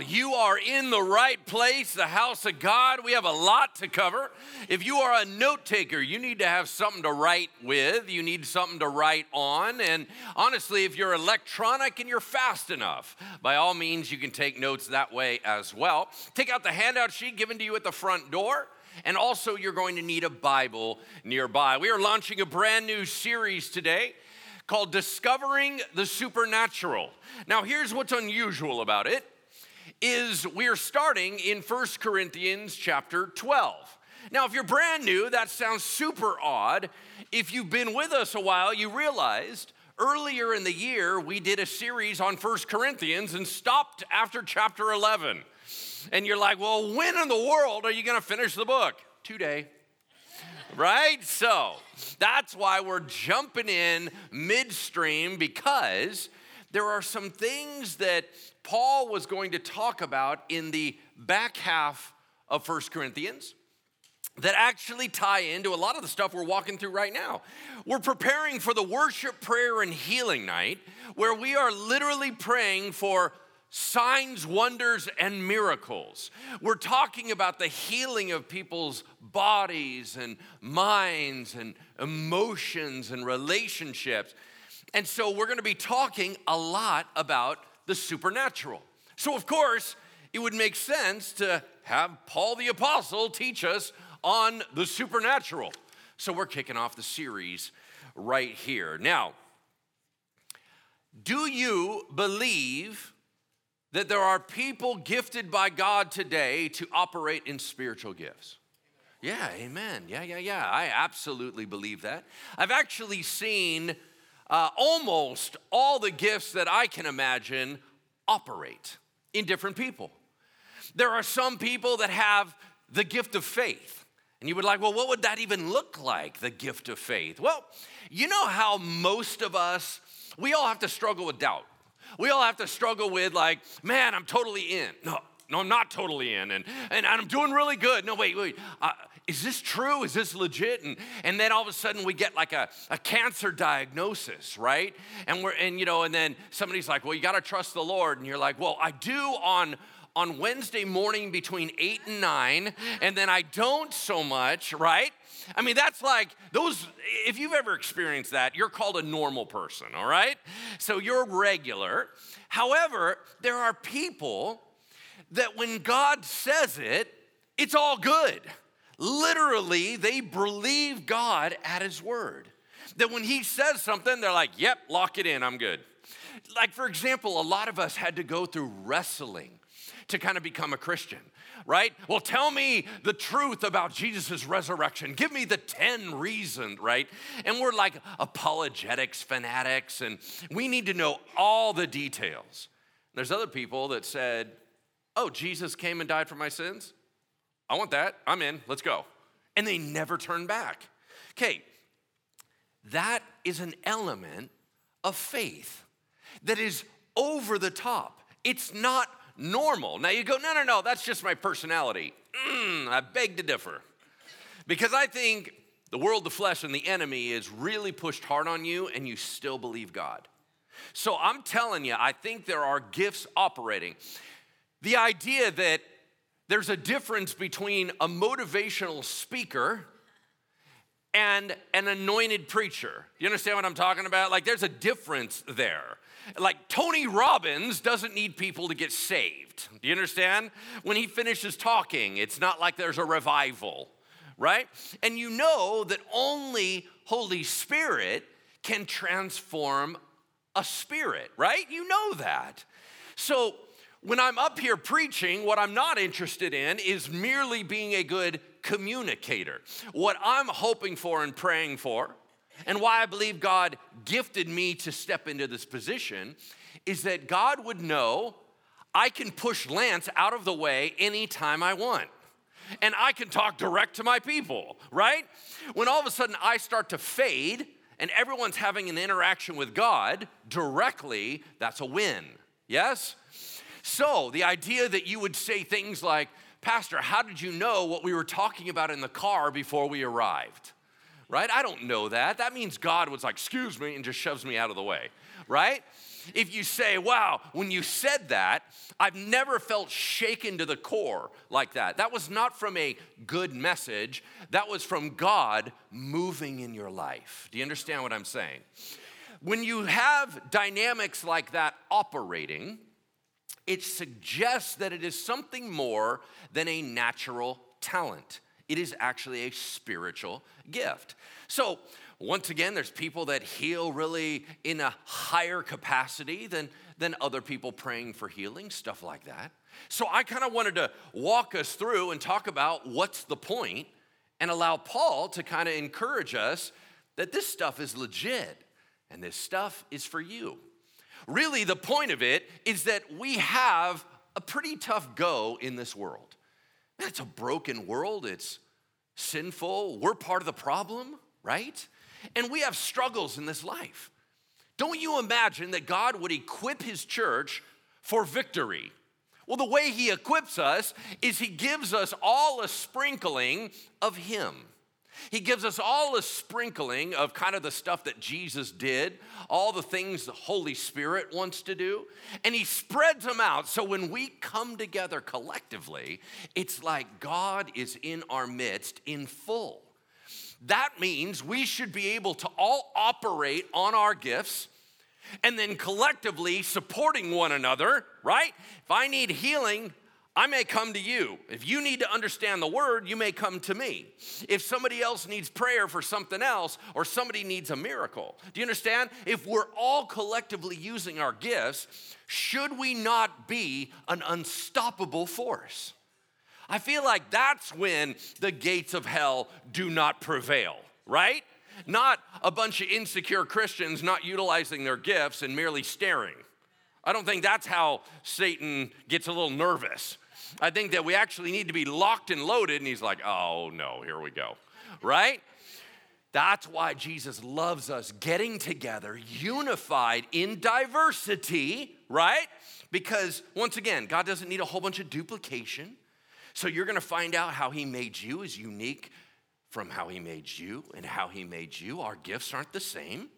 You are in the right place, the house of God. We have a lot to cover. If you are a note taker, you need to have something to write with, you need something to write on. And honestly, if you're electronic and you're fast enough, by all means, you can take notes that way as well. Take out the handout sheet given to you at the front door. And also, you're going to need a Bible nearby. We are launching a brand new series today called Discovering the Supernatural. Now, here's what's unusual about it is we're starting in First Corinthians chapter 12. Now, if you're brand new, that sounds super odd. If you've been with us a while, you realized earlier in the year we did a series on First Corinthians and stopped after chapter 11. And you're like, well, when in the world are you going to finish the book? Today. right? So that's why we're jumping in midstream because there are some things that Paul was going to talk about in the back half of First Corinthians that actually tie into a lot of the stuff we're walking through right now. We're preparing for the worship, prayer, and healing night where we are literally praying for signs, wonders, and miracles. We're talking about the healing of people's bodies and minds and emotions and relationships. And so we're going to be talking a lot about the supernatural. So, of course, it would make sense to have Paul the Apostle teach us on the supernatural. So, we're kicking off the series right here. Now, do you believe that there are people gifted by God today to operate in spiritual gifts? Yeah, amen. Yeah, yeah, yeah. I absolutely believe that. I've actually seen uh, almost all the gifts that I can imagine operate in different people. There are some people that have the gift of faith. And you would like, well, what would that even look like, the gift of faith? Well, you know how most of us, we all have to struggle with doubt. We all have to struggle with, like, man, I'm totally in. No, no, I'm not totally in. And, and I'm doing really good. No, wait, wait. Uh, is this true? Is this legit? And, and then all of a sudden we get like a, a cancer diagnosis, right? And we're, and you know, and then somebody's like, well, you got to trust the Lord. And you're like, well, I do on, on Wednesday morning between eight and nine, and then I don't so much, right? I mean, that's like those, if you've ever experienced that, you're called a normal person, all right? So you're regular. However, there are people that when God says it, it's all good. Literally, they believe God at His word. That when He says something, they're like, yep, lock it in, I'm good. Like, for example, a lot of us had to go through wrestling to kind of become a Christian, right? Well, tell me the truth about Jesus' resurrection. Give me the 10 reasons, right? And we're like apologetics fanatics, and we need to know all the details. There's other people that said, Oh, Jesus came and died for my sins? I want that. I'm in. Let's go. And they never turn back. Okay, that is an element of faith that is over the top. It's not normal. Now you go, no, no, no, that's just my personality. Mm, I beg to differ. Because I think the world, the flesh, and the enemy is really pushed hard on you and you still believe God. So I'm telling you, I think there are gifts operating. The idea that there's a difference between a motivational speaker and an anointed preacher. You understand what I'm talking about? Like, there's a difference there. Like, Tony Robbins doesn't need people to get saved. Do you understand? When he finishes talking, it's not like there's a revival, right? And you know that only Holy Spirit can transform a spirit, right? You know that. So, when I'm up here preaching, what I'm not interested in is merely being a good communicator. What I'm hoping for and praying for, and why I believe God gifted me to step into this position, is that God would know I can push Lance out of the way anytime I want. And I can talk direct to my people, right? When all of a sudden I start to fade and everyone's having an interaction with God directly, that's a win. Yes? So, the idea that you would say things like, Pastor, how did you know what we were talking about in the car before we arrived? Right? I don't know that. That means God was like, excuse me, and just shoves me out of the way, right? if you say, wow, when you said that, I've never felt shaken to the core like that. That was not from a good message, that was from God moving in your life. Do you understand what I'm saying? When you have dynamics like that operating, it suggests that it is something more than a natural talent. It is actually a spiritual gift. So, once again, there's people that heal really in a higher capacity than, than other people praying for healing, stuff like that. So I kind of wanted to walk us through and talk about what's the point and allow Paul to kind of encourage us that this stuff is legit and this stuff is for you. Really, the point of it is that we have a pretty tough go in this world. It's a broken world, it's sinful, we're part of the problem, right? And we have struggles in this life. Don't you imagine that God would equip His church for victory? Well, the way He equips us is He gives us all a sprinkling of Him. He gives us all a sprinkling of kind of the stuff that Jesus did, all the things the Holy Spirit wants to do, and He spreads them out. So when we come together collectively, it's like God is in our midst in full. That means we should be able to all operate on our gifts and then collectively supporting one another, right? If I need healing, I may come to you. If you need to understand the word, you may come to me. If somebody else needs prayer for something else or somebody needs a miracle, do you understand? If we're all collectively using our gifts, should we not be an unstoppable force? I feel like that's when the gates of hell do not prevail, right? Not a bunch of insecure Christians not utilizing their gifts and merely staring. I don't think that's how Satan gets a little nervous. I think that we actually need to be locked and loaded, and he's like, oh no, here we go, right? That's why Jesus loves us getting together, unified in diversity, right? Because once again, God doesn't need a whole bunch of duplication. So you're gonna find out how He made you is unique from how He made you and how He made you. Our gifts aren't the same.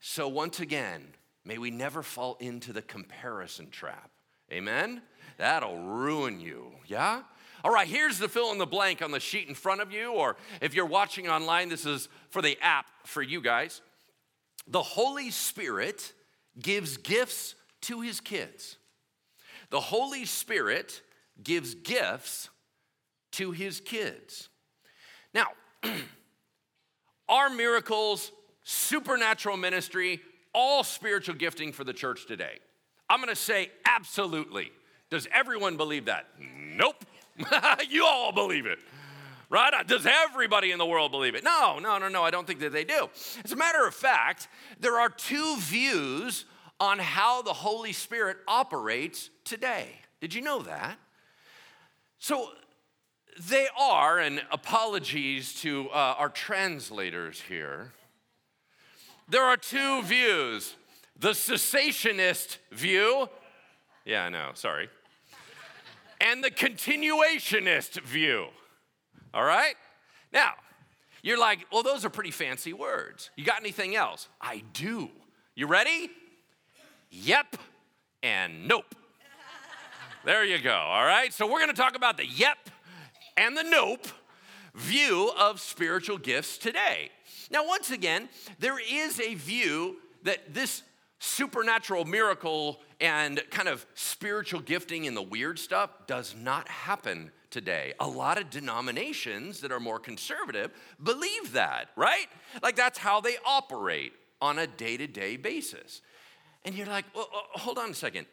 So once again, may we never fall into the comparison trap. Amen? That'll ruin you, yeah? All right, here's the fill in the blank on the sheet in front of you, or if you're watching online, this is for the app for you guys. The Holy Spirit gives gifts to his kids. The Holy Spirit gives gifts to his kids. Now, are miracles, supernatural ministry, all spiritual gifting for the church today? I'm gonna say absolutely. Does everyone believe that? Nope. you all believe it. Right? Does everybody in the world believe it? No, no, no, no, I don't think that they do. As a matter of fact, there are two views on how the Holy Spirit operates today. Did you know that? So they are, and apologies to uh, our translators here, there are two views the cessationist view, yeah, I know, sorry, and the continuationist view. All right? Now, you're like, well, those are pretty fancy words. You got anything else? I do. You ready? Yep and nope. There you go, all right? So we're gonna talk about the yep and the nope view of spiritual gifts today. Now, once again, there is a view that this supernatural miracle and kind of spiritual gifting and the weird stuff does not happen today. A lot of denominations that are more conservative believe that, right? Like that's how they operate on a day to day basis. And you're like, well, uh, uh, hold on a second.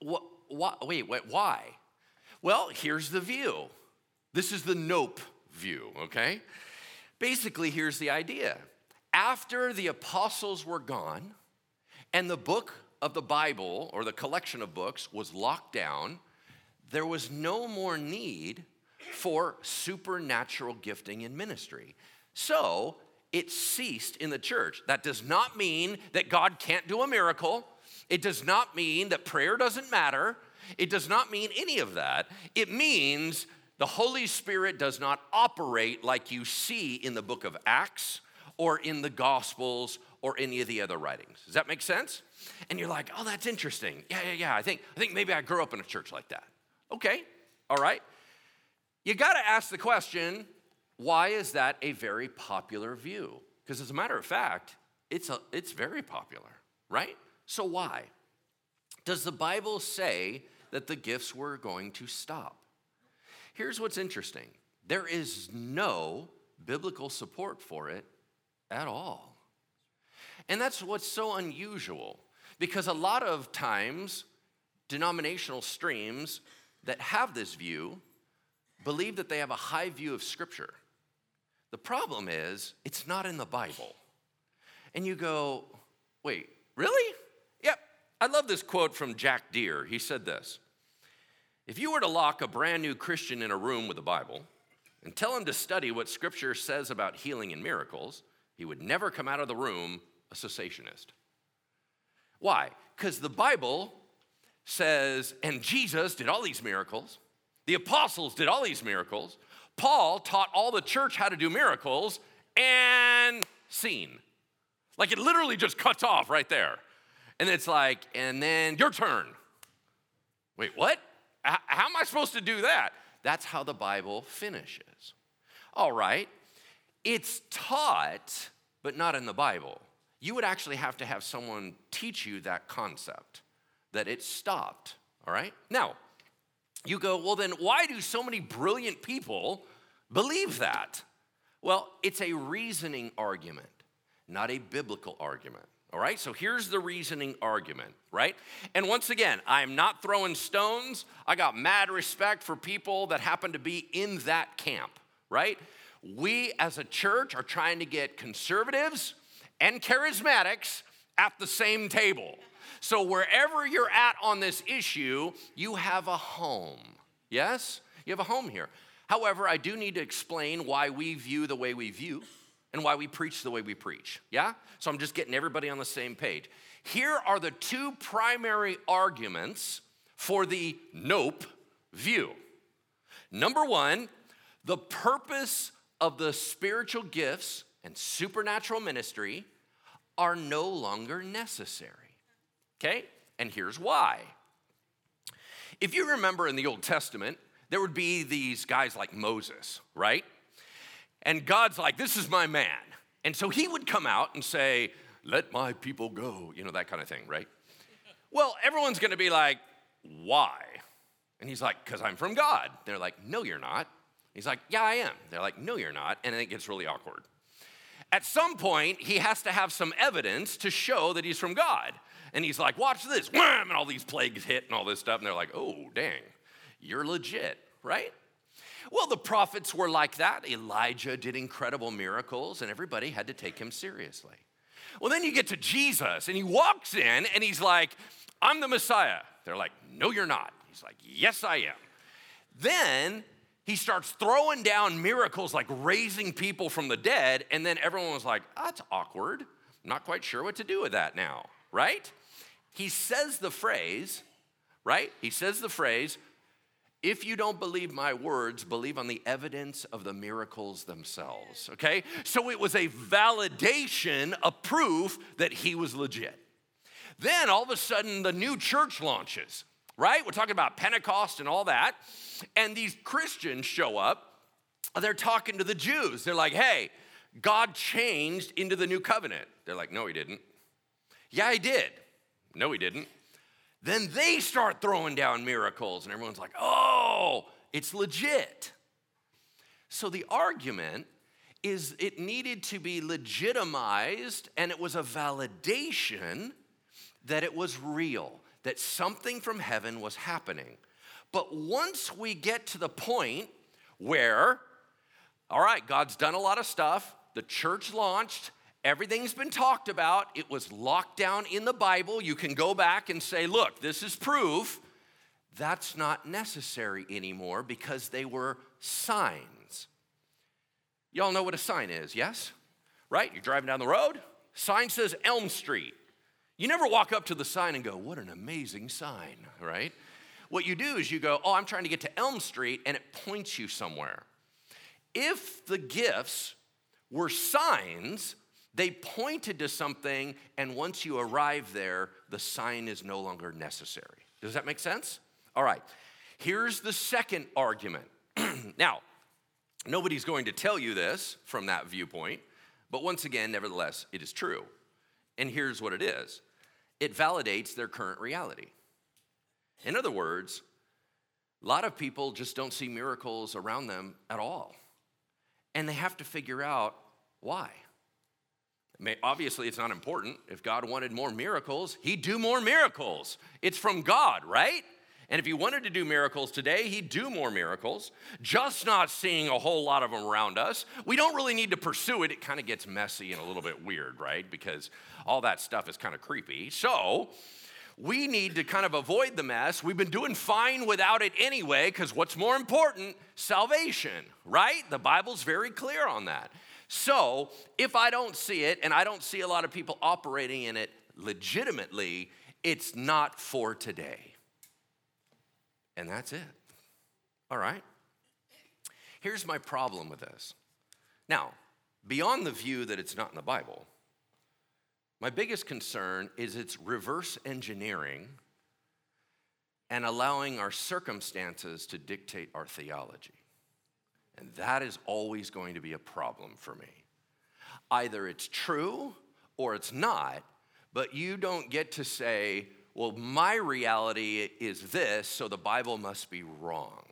What, what, wait, wait, why? Well, here's the view. This is the nope view, okay? Basically, here's the idea. After the apostles were gone and the book of the Bible or the collection of books was locked down, there was no more need for supernatural gifting in ministry. So it ceased in the church. That does not mean that God can't do a miracle. It does not mean that prayer doesn't matter. It does not mean any of that. It means the Holy Spirit does not operate like you see in the book of Acts or in the Gospels or any of the other writings. Does that make sense? And you're like, oh, that's interesting. Yeah, yeah, yeah. I think, I think maybe I grew up in a church like that. Okay, all right. You got to ask the question why is that a very popular view? Because as a matter of fact, it's, a, it's very popular, right? So why? Does the Bible say that the gifts were going to stop? Here's what's interesting there is no biblical support for it at all. And that's what's so unusual because a lot of times denominational streams that have this view believe that they have a high view of Scripture. The problem is, it's not in the Bible. And you go, wait, really? Yep. I love this quote from Jack Deere. He said this If you were to lock a brand new Christian in a room with a Bible and tell him to study what Scripture says about healing and miracles, he would never come out of the room a cessationist. Why? Because the Bible says, and Jesus did all these miracles, the apostles did all these miracles, Paul taught all the church how to do miracles, and scene. Like it literally just cuts off right there. And it's like, and then your turn. Wait, what? How am I supposed to do that? That's how the Bible finishes. All right, it's taught, but not in the Bible. You would actually have to have someone teach you that concept, that it stopped. All right? Now, you go, well, then why do so many brilliant people believe that? Well, it's a reasoning argument, not a biblical argument. All right, so here's the reasoning argument, right? And once again, I'm not throwing stones. I got mad respect for people that happen to be in that camp, right? We as a church are trying to get conservatives and charismatics at the same table. So wherever you're at on this issue, you have a home. Yes? You have a home here. However, I do need to explain why we view the way we view and why we preach the way we preach. Yeah? So I'm just getting everybody on the same page. Here are the two primary arguments for the nope view. Number one, the purpose of the spiritual gifts and supernatural ministry are no longer necessary. Okay? And here's why. If you remember in the Old Testament, there would be these guys like Moses, right? And God's like, this is my man. And so he would come out and say, let my people go, you know, that kind of thing, right? Well, everyone's gonna be like, why? And he's like, because I'm from God. They're like, no, you're not. He's like, yeah, I am. They're like, no, you're not. And it gets really awkward. At some point, he has to have some evidence to show that he's from God. And he's like, watch this, wham, and all these plagues hit and all this stuff. And they're like, oh, dang, you're legit, right? Well, the prophets were like that. Elijah did incredible miracles, and everybody had to take him seriously. Well, then you get to Jesus, and he walks in and he's like, I'm the Messiah. They're like, No, you're not. He's like, Yes, I am. Then he starts throwing down miracles like raising people from the dead, and then everyone was like, ah, That's awkward. I'm not quite sure what to do with that now, right? He says the phrase, right? He says the phrase, if you don't believe my words, believe on the evidence of the miracles themselves, okay? So it was a validation, a proof that he was legit. Then all of a sudden, the new church launches, right? We're talking about Pentecost and all that. And these Christians show up. They're talking to the Jews. They're like, hey, God changed into the new covenant. They're like, no, he didn't. Yeah, he did. No, he didn't. Then they start throwing down miracles, and everyone's like, oh, it's legit. So the argument is it needed to be legitimized, and it was a validation that it was real, that something from heaven was happening. But once we get to the point where, all right, God's done a lot of stuff, the church launched, Everything's been talked about. It was locked down in the Bible. You can go back and say, look, this is proof. That's not necessary anymore because they were signs. Y'all know what a sign is, yes? Right? You're driving down the road, sign says Elm Street. You never walk up to the sign and go, what an amazing sign, right? What you do is you go, oh, I'm trying to get to Elm Street, and it points you somewhere. If the gifts were signs, They pointed to something, and once you arrive there, the sign is no longer necessary. Does that make sense? All right. Here's the second argument. now, nobody's going to tell you this from that viewpoint, but once again, nevertheless, it is true. And here's what it is it validates their current reality. In other words, a lot of people just don't see miracles around them at all. And they have to figure out why. Obviously, it's not important. If God wanted more miracles, He'd do more miracles. It's from God, right? And if He wanted to do miracles today, He'd do more miracles, just not seeing a whole lot of them around us. We don't really need to pursue it. It kind of gets messy and a little bit weird, right? Because all that stuff is kind of creepy. So, we need to kind of avoid the mess. We've been doing fine without it anyway, because what's more important? Salvation, right? The Bible's very clear on that. So, if I don't see it and I don't see a lot of people operating in it legitimately, it's not for today. And that's it. All right? Here's my problem with this. Now, beyond the view that it's not in the Bible, my biggest concern is it's reverse engineering and allowing our circumstances to dictate our theology. And that is always going to be a problem for me. Either it's true or it's not, but you don't get to say, well, my reality is this, so the Bible must be wrong.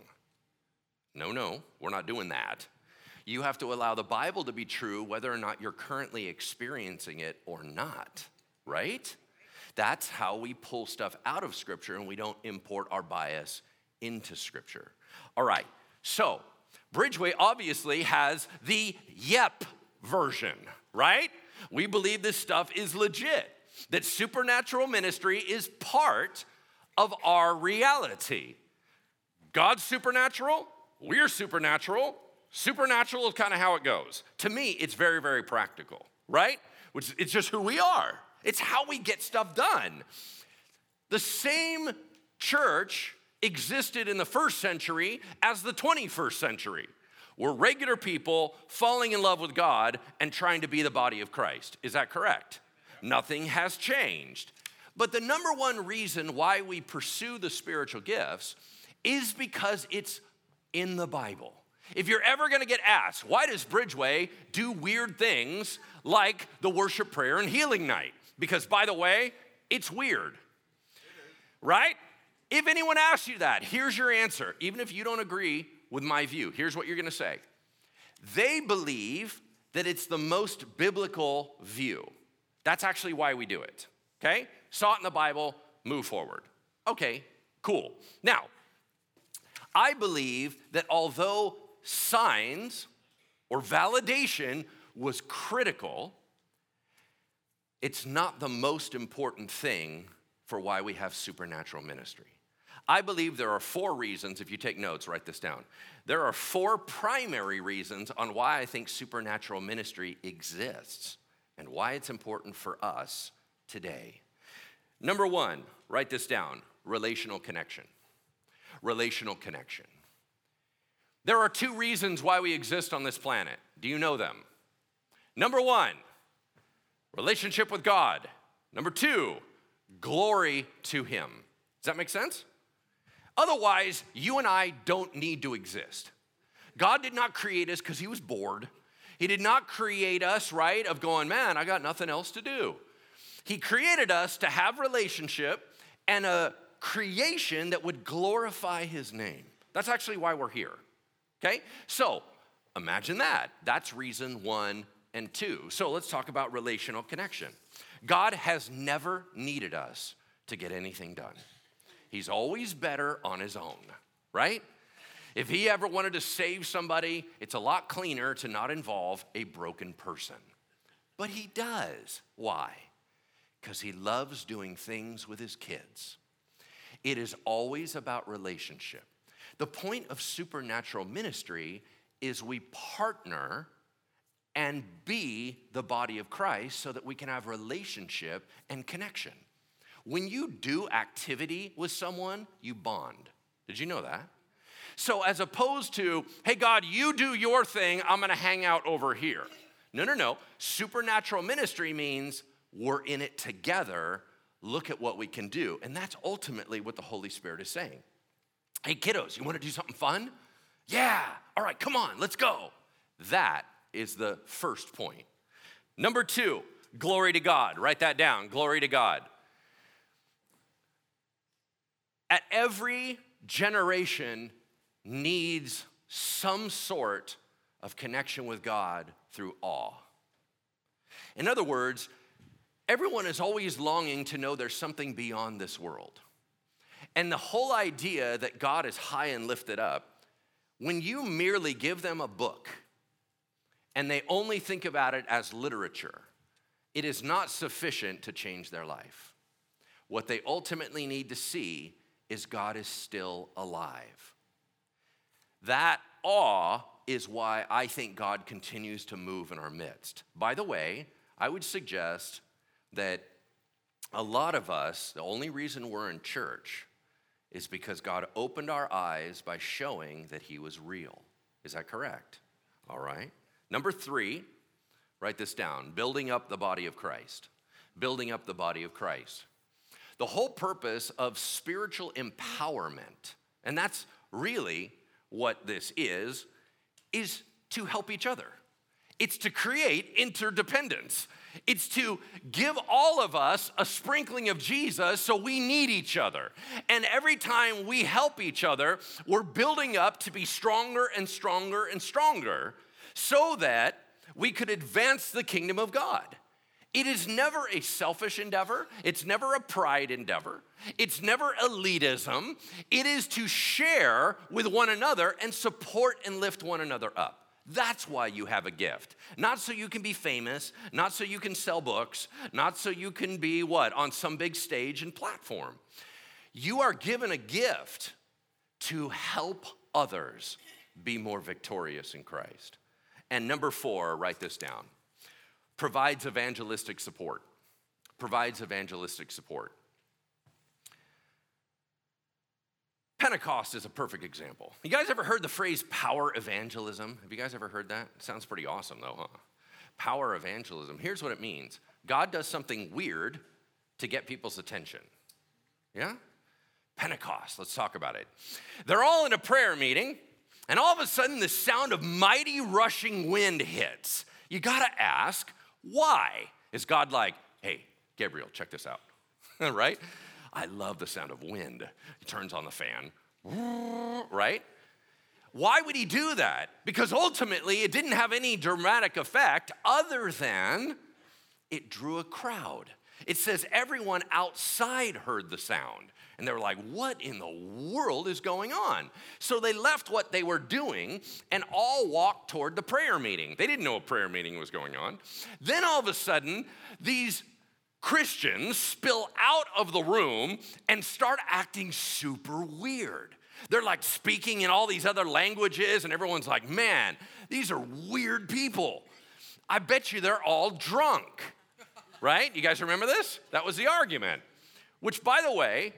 No, no, we're not doing that. You have to allow the Bible to be true whether or not you're currently experiencing it or not, right? That's how we pull stuff out of Scripture and we don't import our bias into Scripture. All right, so Bridgeway obviously has the yep version, right? We believe this stuff is legit, that supernatural ministry is part of our reality. God's supernatural, we're supernatural. Supernatural is kind of how it goes. To me, it's very, very practical, right? Which it's just who we are. It's how we get stuff done. The same church existed in the first century as the 21st century. We're regular people falling in love with God and trying to be the body of Christ. Is that correct? Nothing has changed. But the number one reason why we pursue the spiritual gifts is because it's in the Bible. If you're ever gonna get asked, why does Bridgeway do weird things like the worship prayer and healing night? Because, by the way, it's weird, right? If anyone asks you that, here's your answer. Even if you don't agree with my view, here's what you're gonna say. They believe that it's the most biblical view. That's actually why we do it, okay? Saw it in the Bible, move forward. Okay, cool. Now, I believe that although signs or validation was critical, it's not the most important thing for why we have supernatural ministry. I believe there are four reasons, if you take notes, write this down. There are four primary reasons on why I think supernatural ministry exists and why it's important for us today. Number one, write this down relational connection. Relational connection. There are two reasons why we exist on this planet. Do you know them? Number one, relationship with God. Number two, glory to Him. Does that make sense? Otherwise, you and I don't need to exist. God did not create us because He was bored. He did not create us, right, of going, man, I got nothing else to do. He created us to have relationship and a creation that would glorify His name. That's actually why we're here. Okay? So imagine that. That's reason one and two. So let's talk about relational connection. God has never needed us to get anything done. He's always better on his own, right? If he ever wanted to save somebody, it's a lot cleaner to not involve a broken person. But he does. Why? Because he loves doing things with his kids. It is always about relationship. The point of supernatural ministry is we partner and be the body of Christ so that we can have relationship and connection. When you do activity with someone, you bond. Did you know that? So, as opposed to, hey, God, you do your thing, I'm gonna hang out over here. No, no, no. Supernatural ministry means we're in it together. Look at what we can do. And that's ultimately what the Holy Spirit is saying. Hey, kiddos, you want to do something fun? Yeah. All right, come on, let's go. That is the first point. Number two, glory to God. Write that down. Glory to God. At every generation needs some sort of connection with God through awe. In other words, everyone is always longing to know there's something beyond this world. And the whole idea that God is high and lifted up, when you merely give them a book and they only think about it as literature, it is not sufficient to change their life. What they ultimately need to see is God is still alive. That awe is why I think God continues to move in our midst. By the way, I would suggest that a lot of us, the only reason we're in church is because God opened our eyes by showing that He was real. Is that correct? All right. Number three, write this down building up the body of Christ. Building up the body of Christ. The whole purpose of spiritual empowerment, and that's really what this is, is to help each other. It's to create interdependence. It's to give all of us a sprinkling of Jesus so we need each other. And every time we help each other, we're building up to be stronger and stronger and stronger so that we could advance the kingdom of God. It is never a selfish endeavor. It's never a pride endeavor. It's never elitism. It is to share with one another and support and lift one another up. That's why you have a gift. Not so you can be famous, not so you can sell books, not so you can be what? On some big stage and platform. You are given a gift to help others be more victorious in Christ. And number four, write this down provides evangelistic support. Provides evangelistic support. Pentecost is a perfect example. You guys ever heard the phrase power evangelism? Have you guys ever heard that? It sounds pretty awesome though, huh? Power evangelism. Here's what it means God does something weird to get people's attention. Yeah? Pentecost, let's talk about it. They're all in a prayer meeting, and all of a sudden, the sound of mighty rushing wind hits. You gotta ask, why? Is God like, hey, Gabriel, check this out, right? I love the sound of wind. He turns on the fan, right? Why would he do that? Because ultimately it didn't have any dramatic effect other than it drew a crowd. It says everyone outside heard the sound. And they were like, what in the world is going on? So they left what they were doing and all walked toward the prayer meeting. They didn't know a prayer meeting was going on. Then all of a sudden, these Christians spill out of the room and start acting super weird. They're like speaking in all these other languages, and everyone's like, man, these are weird people. I bet you they're all drunk, right? You guys remember this? That was the argument. Which, by the way,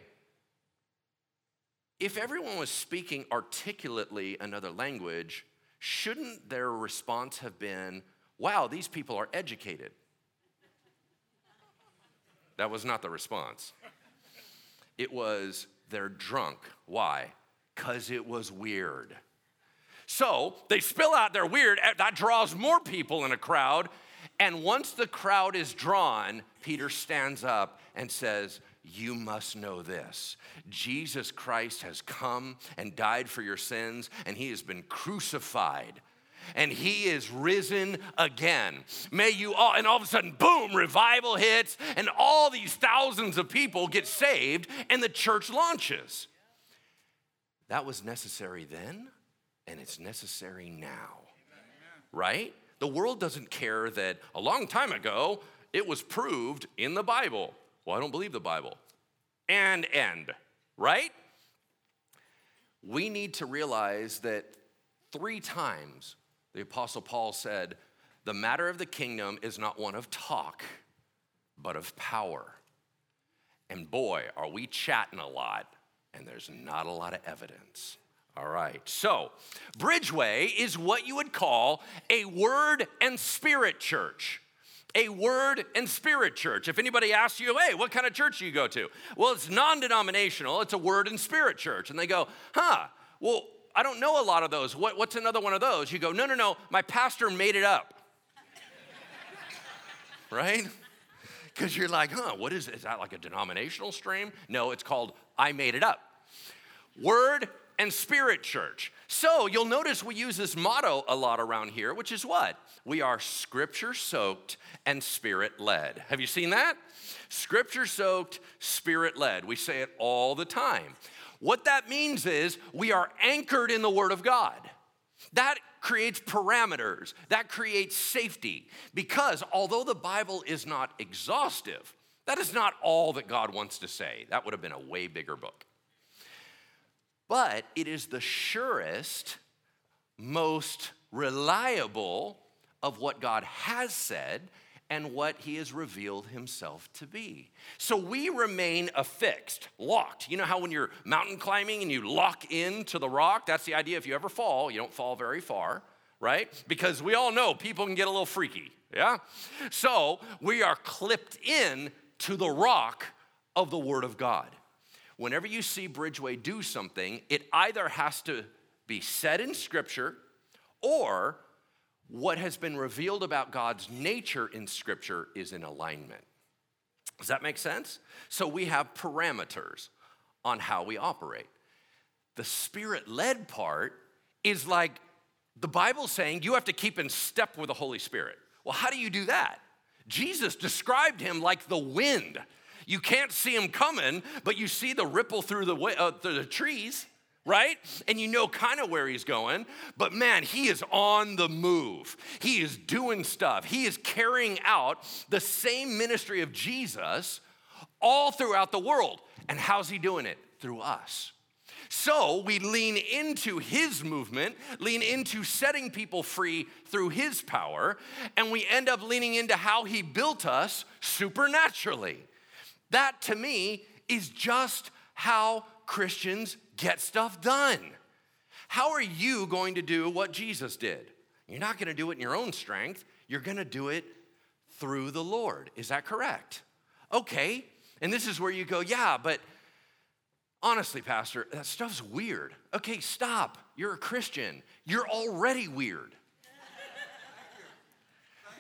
if everyone was speaking articulately another language, shouldn't their response have been, wow, these people are educated? That was not the response. It was, they're drunk. Why? Because it was weird. So they spill out their weird, that draws more people in a crowd. And once the crowd is drawn, Peter stands up and says, you must know this Jesus Christ has come and died for your sins, and he has been crucified. And he is risen again. May you all, and all of a sudden, boom, revival hits, and all these thousands of people get saved, and the church launches. That was necessary then, and it's necessary now. Right? The world doesn't care that a long time ago it was proved in the Bible well, I don't believe the Bible. And end, right? We need to realize that three times the Apostle Paul said, the matter of the kingdom is not one of talk, but of power. And boy, are we chatting a lot, and there's not a lot of evidence. All right. So, Bridgeway is what you would call a word and spirit church. A word and spirit church. If anybody asks you, hey, what kind of church do you go to? Well, it's non denominational, it's a word and spirit church. And they go, huh, well, I don't know a lot of those. What, what's another one of those? You go, no, no, no, my pastor made it up. right? Because you're like, huh, what is? Is that like a denominational stream? No, it's called I made it up. Word and Spirit Church. So you'll notice we use this motto a lot around here, which is what? We are scripture soaked and spirit led. Have you seen that? Scripture soaked, spirit led. We say it all the time. What that means is we are anchored in the Word of God. That creates parameters, that creates safety. Because although the Bible is not exhaustive, that is not all that God wants to say. That would have been a way bigger book but it is the surest, most reliable of what God has said and what he has revealed himself to be. So we remain affixed, locked. You know how when you're mountain climbing and you lock into the rock? That's the idea. If you ever fall, you don't fall very far, right? Because we all know people can get a little freaky, yeah? So we are clipped in to the rock of the Word of God whenever you see Bridgeway do something, it either has to be said in Scripture or what has been revealed about God's nature in Scripture is in alignment. Does that make sense? So we have parameters on how we operate. The spirit led part is like the Bible saying you have to keep in step with the Holy Spirit. Well, how do you do that? Jesus described him like the wind you can't see him coming, but you see the ripple through the, uh, through the trees, right? And you know kind of where he's going. But man, he is on the move. He is doing stuff. He is carrying out the same ministry of Jesus all throughout the world. And how's he doing it? Through us. So we lean into his movement, lean into setting people free through his power, and we end up leaning into how he built us supernaturally. That to me is just how Christians get stuff done. How are you going to do what Jesus did? You're not going to do it in your own strength, you're going to do it through the Lord. Is that correct? Okay. And this is where you go, yeah, but honestly, Pastor, that stuff's weird. Okay, stop. You're a Christian. You're already weird.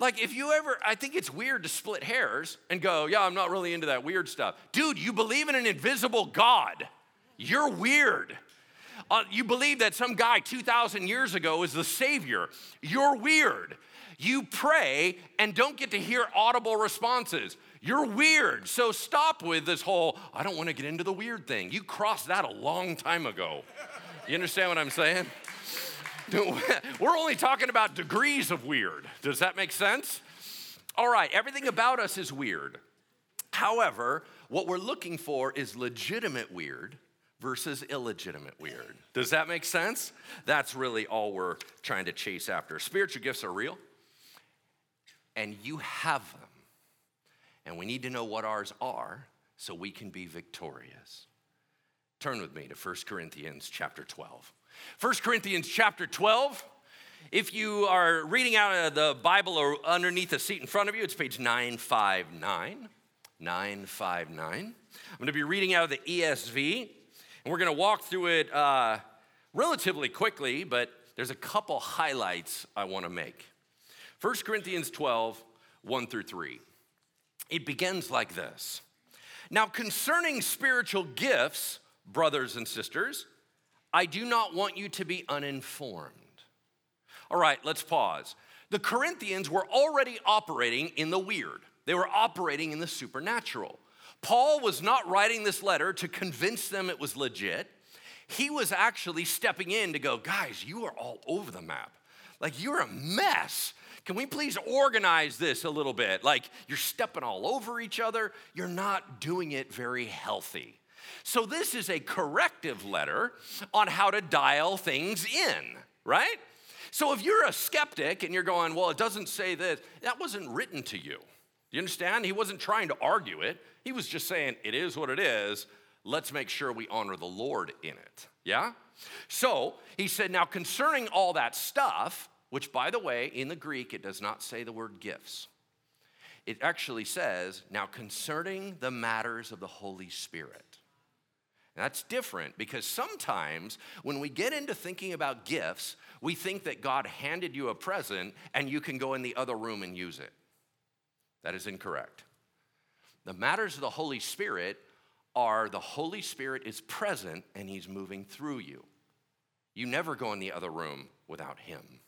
Like, if you ever, I think it's weird to split hairs and go, yeah, I'm not really into that weird stuff. Dude, you believe in an invisible God. You're weird. Uh, you believe that some guy 2,000 years ago is the Savior. You're weird. You pray and don't get to hear audible responses. You're weird. So stop with this whole, I don't want to get into the weird thing. You crossed that a long time ago. You understand what I'm saying? We're only talking about degrees of weird. Does that make sense? All right, everything about us is weird. However, what we're looking for is legitimate weird versus illegitimate weird. Does that make sense? That's really all we're trying to chase after. Spiritual gifts are real, and you have them. And we need to know what ours are so we can be victorious. Turn with me to 1 Corinthians chapter 12. 1 Corinthians chapter 12. If you are reading out of the Bible or underneath the seat in front of you, it's page 959. 959. I'm going to be reading out of the ESV, and we're going to walk through it uh, relatively quickly, but there's a couple highlights I want to make. 1 Corinthians 12, 1 through 3. It begins like this Now, concerning spiritual gifts, brothers and sisters, I do not want you to be uninformed. All right, let's pause. The Corinthians were already operating in the weird, they were operating in the supernatural. Paul was not writing this letter to convince them it was legit. He was actually stepping in to go, guys, you are all over the map. Like, you're a mess. Can we please organize this a little bit? Like, you're stepping all over each other. You're not doing it very healthy. So, this is a corrective letter on how to dial things in, right? So, if you're a skeptic and you're going, well, it doesn't say this, that wasn't written to you. Do You understand? He wasn't trying to argue it. He was just saying, it is what it is. Let's make sure we honor the Lord in it. Yeah? So he said, Now concerning all that stuff, which by the way, in the Greek, it does not say the word gifts. It actually says, Now concerning the matters of the Holy Spirit. That's different because sometimes when we get into thinking about gifts, we think that God handed you a present and you can go in the other room and use it. That is incorrect. The matters of the Holy Spirit are the Holy Spirit is present and he's moving through you. You never go in the other room without him.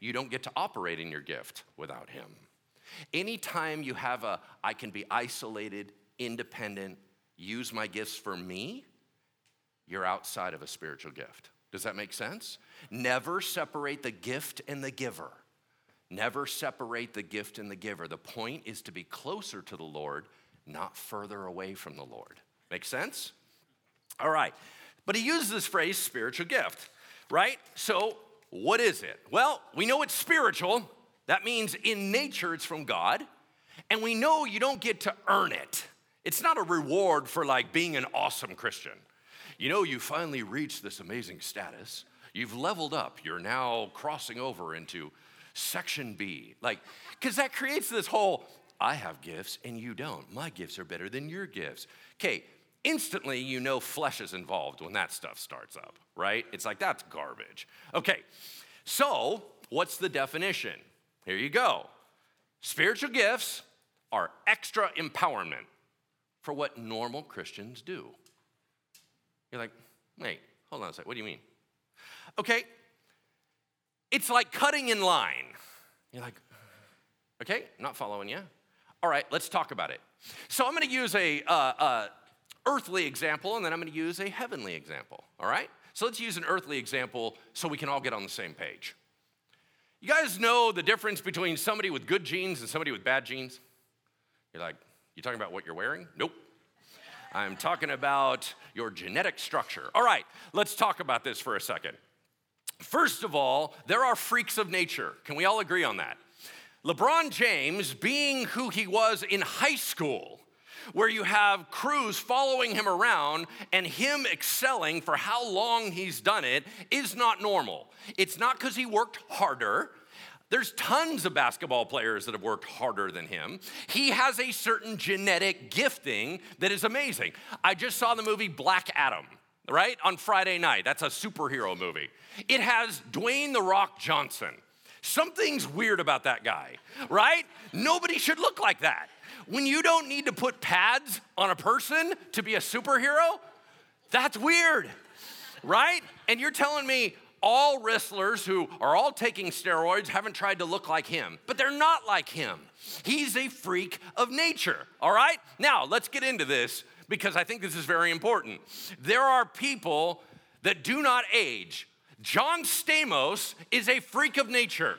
You don't get to operate in your gift without him. Anytime you have a, I can be isolated, independent, use my gifts for me, you're outside of a spiritual gift. Does that make sense? Never separate the gift and the giver. Never separate the gift and the giver. The point is to be closer to the Lord, not further away from the Lord. Make sense? All right. But he uses this phrase, spiritual gift, right? So, what is it? Well, we know it's spiritual. That means in nature it's from God. And we know you don't get to earn it. It's not a reward for like being an awesome Christian. You know, you finally reached this amazing status. You've leveled up. You're now crossing over into section B. Like, because that creates this whole I have gifts and you don't. My gifts are better than your gifts. Okay, instantly you know flesh is involved when that stuff starts up, right? It's like that's garbage. Okay, so what's the definition? Here you go. Spiritual gifts are extra empowerment for what normal Christians do. You're like, wait, hold on a second. What do you mean? Okay, it's like cutting in line. You're like, okay, not following you. All right, let's talk about it. So I'm going to use a uh, uh, earthly example, and then I'm going to use a heavenly example. All right. So let's use an earthly example so we can all get on the same page. You guys know the difference between somebody with good genes and somebody with bad genes? You're like, you talking about what you're wearing? Nope. I'm talking about your genetic structure. All right, let's talk about this for a second. First of all, there are freaks of nature. Can we all agree on that? LeBron James, being who he was in high school, where you have crews following him around and him excelling for how long he's done it, is not normal. It's not because he worked harder. There's tons of basketball players that have worked harder than him. He has a certain genetic gifting that is amazing. I just saw the movie Black Adam right? On Friday night. That's a superhero movie. It has Dwayne The Rock Johnson. Something's weird about that guy, right? Nobody should look like that. When you don't need to put pads on a person to be a superhero, that's weird, right? And you're telling me all wrestlers who are all taking steroids haven't tried to look like him, but they're not like him. He's a freak of nature, all right? Now, let's get into this because I think this is very important. There are people that do not age. John Stamos is a freak of nature.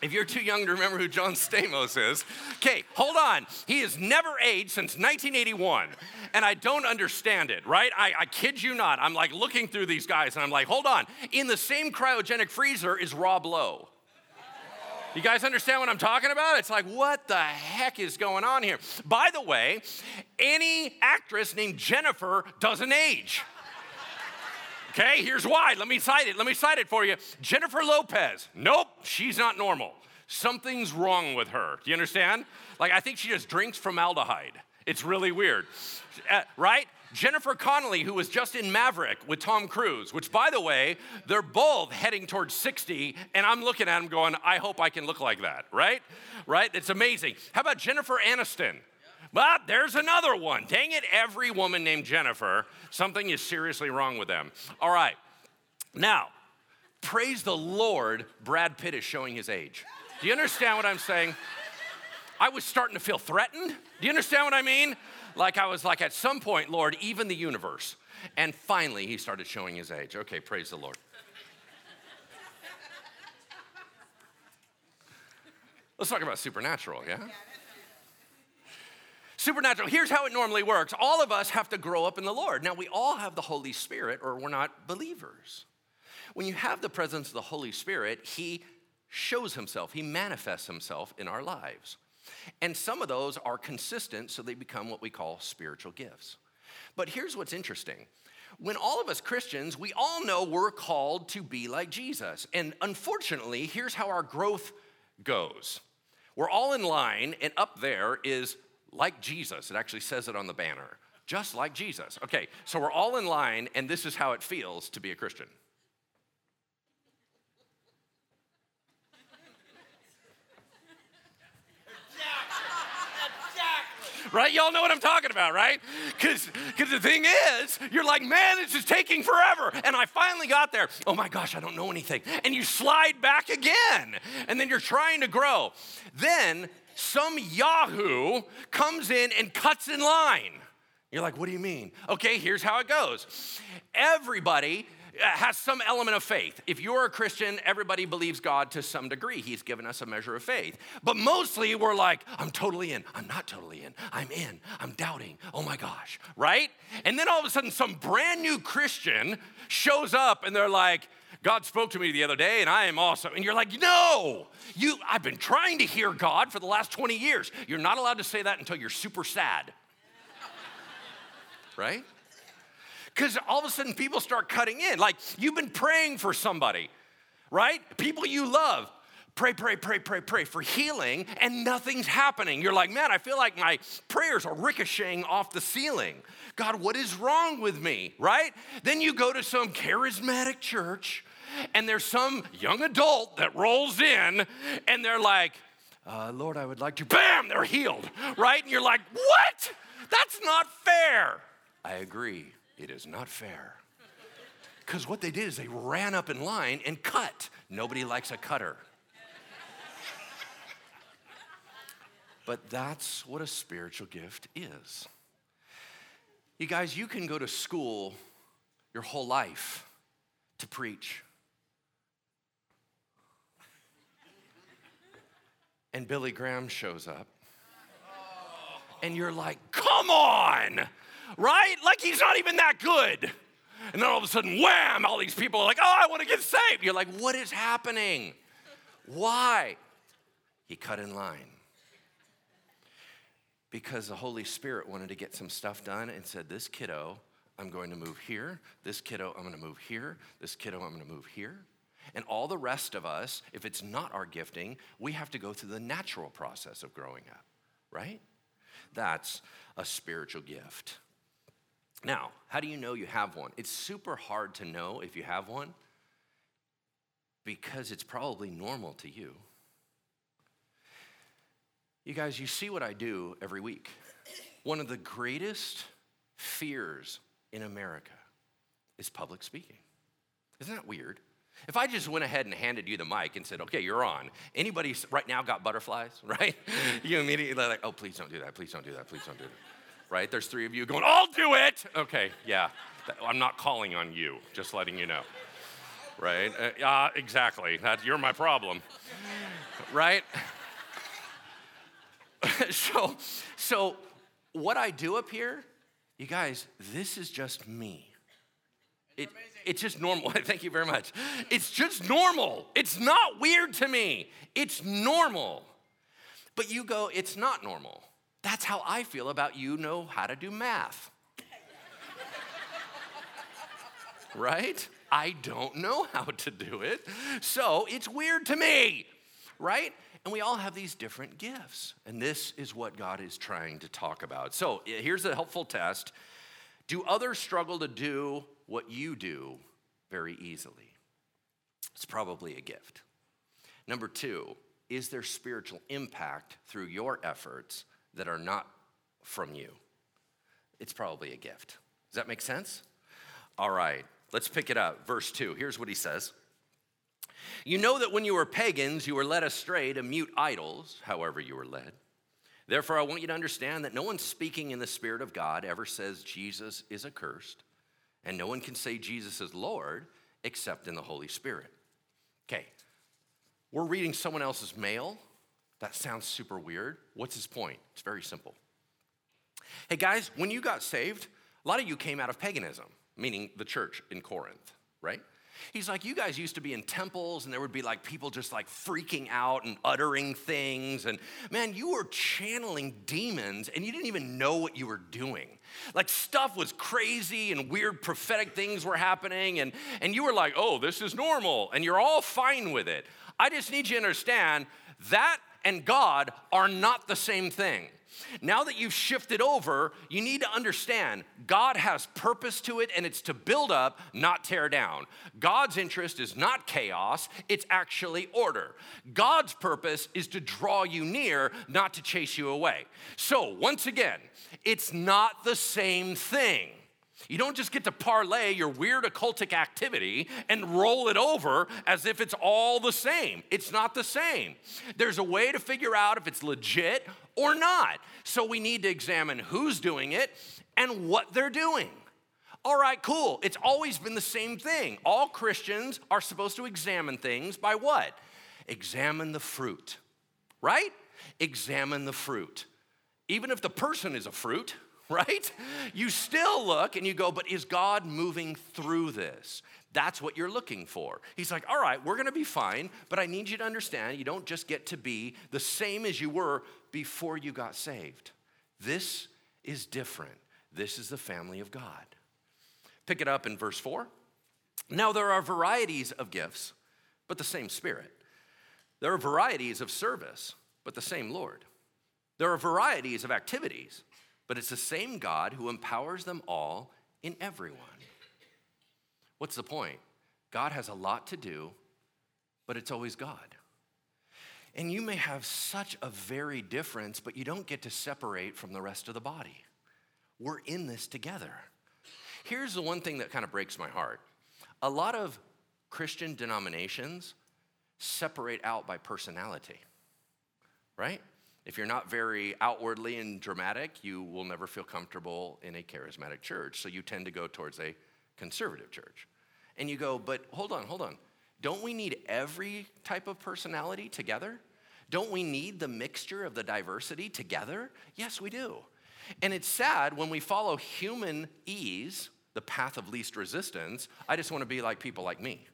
If you're too young to remember who John Stamos is, okay, hold on. He has never aged since 1981, and I don't understand it, right? I, I, kid you not. I'm like looking through these guys, and I'm like, hold on. In the same cryogenic freezer is Rob Lowe. You guys understand what I'm talking about? It's like, what the heck is going on here? By the way, any actress named Jennifer doesn't age. Okay, here's why. Let me cite it. Let me cite it for you. Jennifer Lopez. Nope, she's not normal. Something's wrong with her. Do you understand? Like, I think she just drinks formaldehyde. It's really weird. Uh, right? Jennifer Connelly, who was just in Maverick with Tom Cruise, which, by the way, they're both heading towards 60, and I'm looking at them going, I hope I can look like that, right? Right? It's amazing. How about Jennifer Aniston? But there's another one. Dang it, every woman named Jennifer, something is seriously wrong with them. All right. Now, praise the Lord, Brad Pitt is showing his age. Do you understand what I'm saying? I was starting to feel threatened. Do you understand what I mean? like I was like, at some point, Lord, even the universe. And finally, he started showing his age. Okay, praise the Lord. Let's talk about supernatural, yeah? Supernatural, here's how it normally works. All of us have to grow up in the Lord. Now, we all have the Holy Spirit, or we're not believers. When you have the presence of the Holy Spirit, He shows Himself, He manifests Himself in our lives. And some of those are consistent, so they become what we call spiritual gifts. But here's what's interesting when all of us Christians, we all know we're called to be like Jesus. And unfortunately, here's how our growth goes we're all in line, and up there is like Jesus. It actually says it on the banner, just like Jesus. Okay, so we're all in line, and this is how it feels to be a Christian. right? Y'all know what I'm talking about, right? Because the thing is, you're like, man, this is taking forever. And I finally got there. Oh my gosh, I don't know anything. And you slide back again. And then you're trying to grow. Then some Yahoo comes in and cuts in line. You're like, what do you mean? Okay, here's how it goes. Everybody uh, has some element of faith. If you're a Christian, everybody believes God to some degree. He's given us a measure of faith. But mostly we're like, I'm totally in. I'm not totally in. I'm in. I'm doubting. Oh my gosh, right? And then all of a sudden, some brand new Christian shows up and they're like, God spoke to me the other day and I am awesome. And you're like, no, you, I've been trying to hear God for the last 20 years. You're not allowed to say that until you're super sad. right? Because all of a sudden people start cutting in. Like you've been praying for somebody, right? People you love. Pray, pray, pray, pray, pray for healing, and nothing's happening. You're like, man, I feel like my prayers are ricocheting off the ceiling. God, what is wrong with me, right? Then you go to some charismatic church, and there's some young adult that rolls in, and they're like, uh, Lord, I would like to, bam, they're healed, right? And you're like, what? That's not fair. I agree. It is not fair. Because what they did is they ran up in line and cut. Nobody likes a cutter. But that's what a spiritual gift is. You guys, you can go to school your whole life to preach. And Billy Graham shows up. And you're like, come on! right? Like he's not even that good. And then all of a sudden, wham, all these people are like, oh, I want to get saved. You're like, what is happening? Why? He cut in line. Because the Holy Spirit wanted to get some stuff done and said, This kiddo, I'm going to move here. This kiddo, I'm going to move here. This kiddo, I'm going to move here. And all the rest of us, if it's not our gifting, we have to go through the natural process of growing up, right? That's a spiritual gift. Now, how do you know you have one? It's super hard to know if you have one because it's probably normal to you. You guys, you see what I do every week. One of the greatest fears in America is public speaking. Isn't that weird? If I just went ahead and handed you the mic and said, okay, you're on, anybody right now got butterflies, right? you immediately like, oh, please don't do that, please don't do that, please don't do that right? There's three of you going, I'll do it. Okay, yeah. I'm not calling on you, just letting you know. Right? Uh, exactly. That, you're my problem. right? so, so, what I do up here, you guys, this is just me. It, it's just normal. Thank you very much. It's just normal. It's not weird to me. It's normal. But you go, it's not normal. That's how I feel about you know how to do math. right? I don't know how to do it. So it's weird to me, right? And we all have these different gifts. And this is what God is trying to talk about. So here's a helpful test Do others struggle to do what you do very easily? It's probably a gift. Number two, is there spiritual impact through your efforts that are not from you. It's probably a gift. Does that make sense? All right, let's pick it up. Verse 2. Here's what he says You know that when you were pagans, you were led astray to mute idols, however, you were led. Therefore, I want you to understand that no one speaking in the Spirit of God ever says Jesus is accursed, and no one can say Jesus is Lord except in the Holy Spirit. Okay, we're reading someone else's mail that sounds super weird. What's his point? It's very simple. Hey guys, when you got saved, a lot of you came out of paganism, meaning the church in Corinth, right? He's like, You guys used to be in temples, and there would be like people just like freaking out and uttering things. And man, you were channeling demons, and you didn't even know what you were doing. Like stuff was crazy, and weird prophetic things were happening, and, and you were like, Oh, this is normal, and you're all fine with it. I just need you to understand that and God are not the same thing. Now that you've shifted over, you need to understand God has purpose to it and it's to build up, not tear down. God's interest is not chaos, it's actually order. God's purpose is to draw you near, not to chase you away. So, once again, it's not the same thing. You don't just get to parlay your weird occultic activity and roll it over as if it's all the same. It's not the same. There's a way to figure out if it's legit or not. So we need to examine who's doing it and what they're doing. All right, cool. It's always been the same thing. All Christians are supposed to examine things by what? Examine the fruit, right? Examine the fruit. Even if the person is a fruit, right? You still look and you go, but is God moving through this? That's what you're looking for. He's like, all right, we're gonna be fine, but I need you to understand you don't just get to be the same as you were before you got saved. This is different. This is the family of God. Pick it up in verse 4. Now, there are varieties of gifts, but the same Spirit. There are varieties of service, but the same Lord. There are varieties of activities but it's the same God who empowers them all in everyone. What's the point? God has a lot to do, but it's always God. And you may have such a very difference, but you don't get to separate from the rest of the body. We're in this together. Here's the one thing that kind of breaks my heart a lot of Christian denominations separate out by personality, right? If you're not very outwardly and dramatic, you will never feel comfortable in a charismatic church. So you tend to go towards a conservative church. And you go, but hold on, hold on. Don't we need every type of personality together? Don't we need the mixture of the diversity together? Yes, we do. And it's sad when we follow human ease, the path of least resistance. I just want to be like people like me.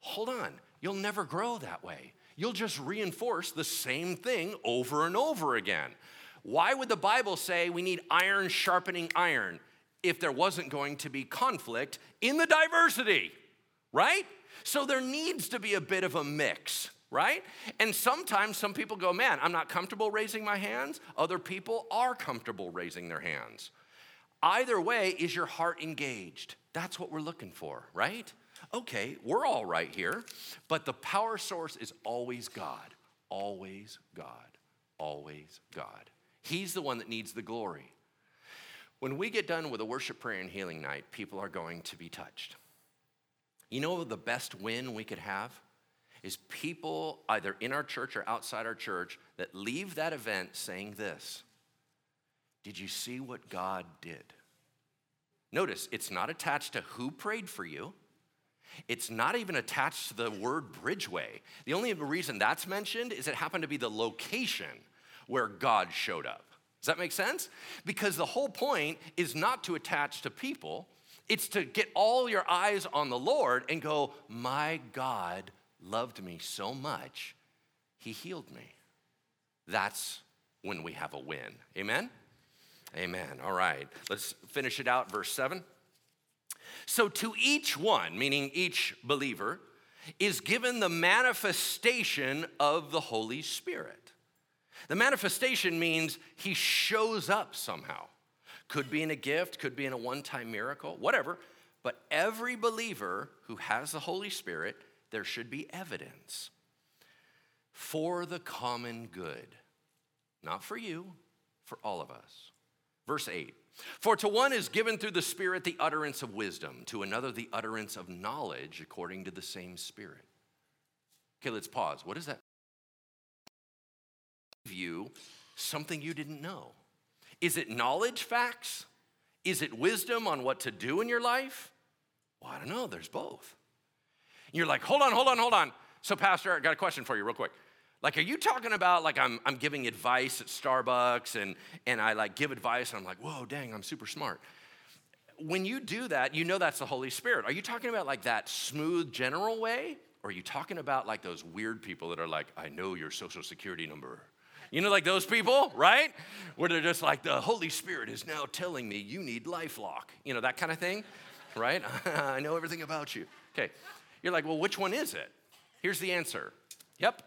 Hold on, you'll never grow that way you'll just reinforce the same thing over and over again. Why would the Bible say we need iron sharpening iron if there wasn't going to be conflict in the diversity, right? So there needs to be a bit of a mix, right? And sometimes some people go, man, I'm not comfortable raising my hands. Other people are comfortable raising their hands. Either way, is your heart engaged? That's what we're looking for, right? Okay, we're all right here, but the power source is always God, always God, always God. He's the one that needs the glory. When we get done with a worship, prayer, and healing night, people are going to be touched. You know the best win we could have? Is people either in our church or outside our church that leave that event saying this Did you see what God did? Notice it's not attached to who prayed for you. It's not even attached to the word bridgeway. The only reason that's mentioned is it happened to be the location where God showed up. Does that make sense? Because the whole point is not to attach to people, it's to get all your eyes on the Lord and go, My God loved me so much, he healed me. That's when we have a win. Amen? Amen. All right, let's finish it out, verse 7. So, to each one, meaning each believer, is given the manifestation of the Holy Spirit. The manifestation means he shows up somehow. Could be in a gift, could be in a one time miracle, whatever. But every believer who has the Holy Spirit, there should be evidence for the common good. Not for you, for all of us. Verse 8 for to one is given through the Spirit the utterance of wisdom, to another the utterance of knowledge according to the same Spirit. Okay, let's pause. What does that give you? Something you didn't know. Is it knowledge facts? Is it wisdom on what to do in your life? Well, I don't know. There's both. you're like, hold on, hold on, hold on. So, Pastor, I got a question for you, real quick. Like, are you talking about like I'm, I'm giving advice at Starbucks and, and I like give advice and I'm like, whoa, dang, I'm super smart. when you do that, you know that's the Holy Spirit. Are you talking about like that smooth general way? Or are you talking about like those weird people that are like, I know your social security number? You know, like those people, right? Where they're just like, the Holy Spirit is now telling me you need Lifelock. You know, that kind of thing, right? I know everything about you. Okay. You're like, well, which one is it? Here's the answer Yep.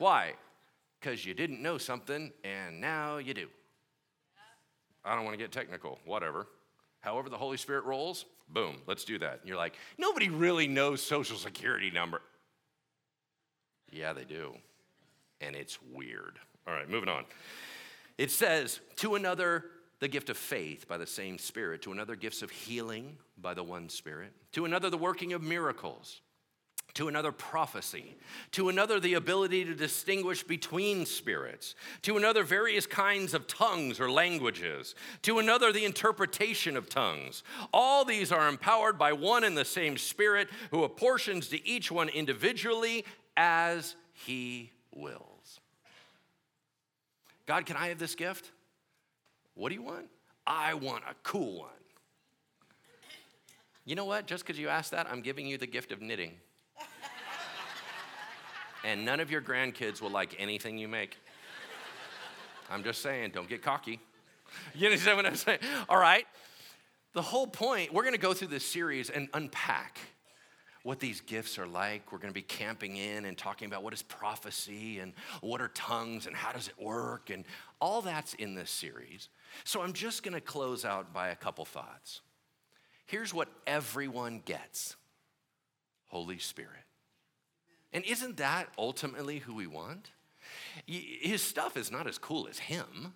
Why? Because you didn't know something and now you do. I don't want to get technical, whatever. However, the Holy Spirit rolls, boom, let's do that. And you're like, nobody really knows social security number. Yeah, they do. And it's weird. All right, moving on. It says, to another, the gift of faith by the same Spirit, to another, gifts of healing by the one Spirit, to another, the working of miracles to another prophecy, to another the ability to distinguish between spirits, to another various kinds of tongues or languages, to another the interpretation of tongues. All these are empowered by one and the same Spirit who apportions to each one individually as he wills. God, can I have this gift? What do you want? I want a cool one. You know what? Just because you asked that, I'm giving you the gift of knitting and none of your grandkids will like anything you make. I'm just saying, don't get cocky. You understand what I'm saying? All right. The whole point, we're going to go through this series and unpack what these gifts are like. We're going to be camping in and talking about what is prophecy and what are tongues and how does it work and all that's in this series. So I'm just going to close out by a couple thoughts. Here's what everyone gets Holy Spirit. And isn't that ultimately who we want? His stuff is not as cool as him.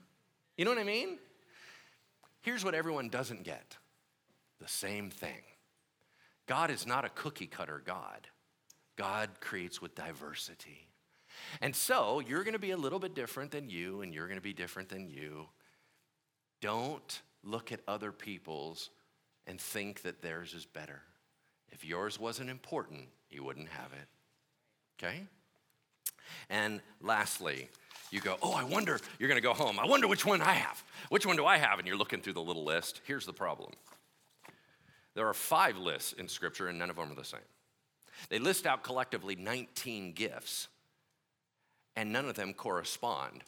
You know what I mean? Here's what everyone doesn't get the same thing God is not a cookie cutter God, God creates with diversity. And so you're going to be a little bit different than you, and you're going to be different than you. Don't look at other people's and think that theirs is better. If yours wasn't important, you wouldn't have it. Okay? And lastly, you go, oh, I wonder, you're gonna go home. I wonder which one I have. Which one do I have? And you're looking through the little list. Here's the problem there are five lists in Scripture, and none of them are the same. They list out collectively 19 gifts, and none of them correspond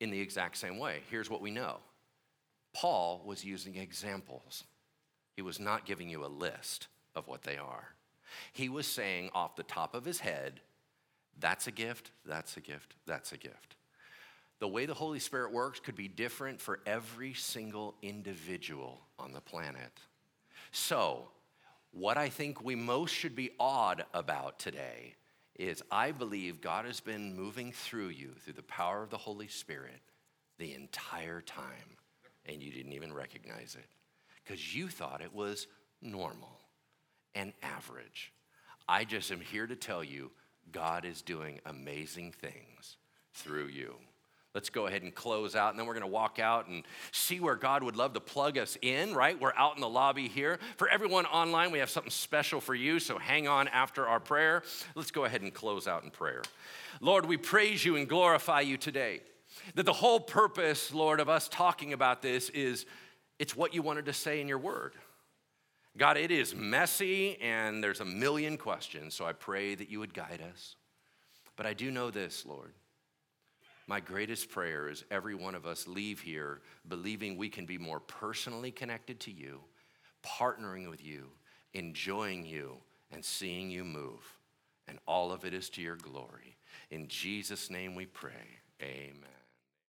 in the exact same way. Here's what we know Paul was using examples, he was not giving you a list of what they are. He was saying off the top of his head, that's a gift, that's a gift, that's a gift. The way the Holy Spirit works could be different for every single individual on the planet. So, what I think we most should be awed about today is I believe God has been moving through you through the power of the Holy Spirit the entire time, and you didn't even recognize it because you thought it was normal and average. I just am here to tell you God is doing amazing things through you. Let's go ahead and close out, and then we're going to walk out and see where God would love to plug us in, right? We're out in the lobby here. For everyone online, we have something special for you, so hang on after our prayer. Let's go ahead and close out in prayer. Lord, we praise you and glorify you today. That the whole purpose, Lord, of us talking about this is it's what you wanted to say in your word. God, it is messy and there's a million questions, so I pray that you would guide us. But I do know this, Lord. My greatest prayer is every one of us leave here believing we can be more personally connected to you, partnering with you, enjoying you, and seeing you move. And all of it is to your glory. In Jesus' name we pray. Amen.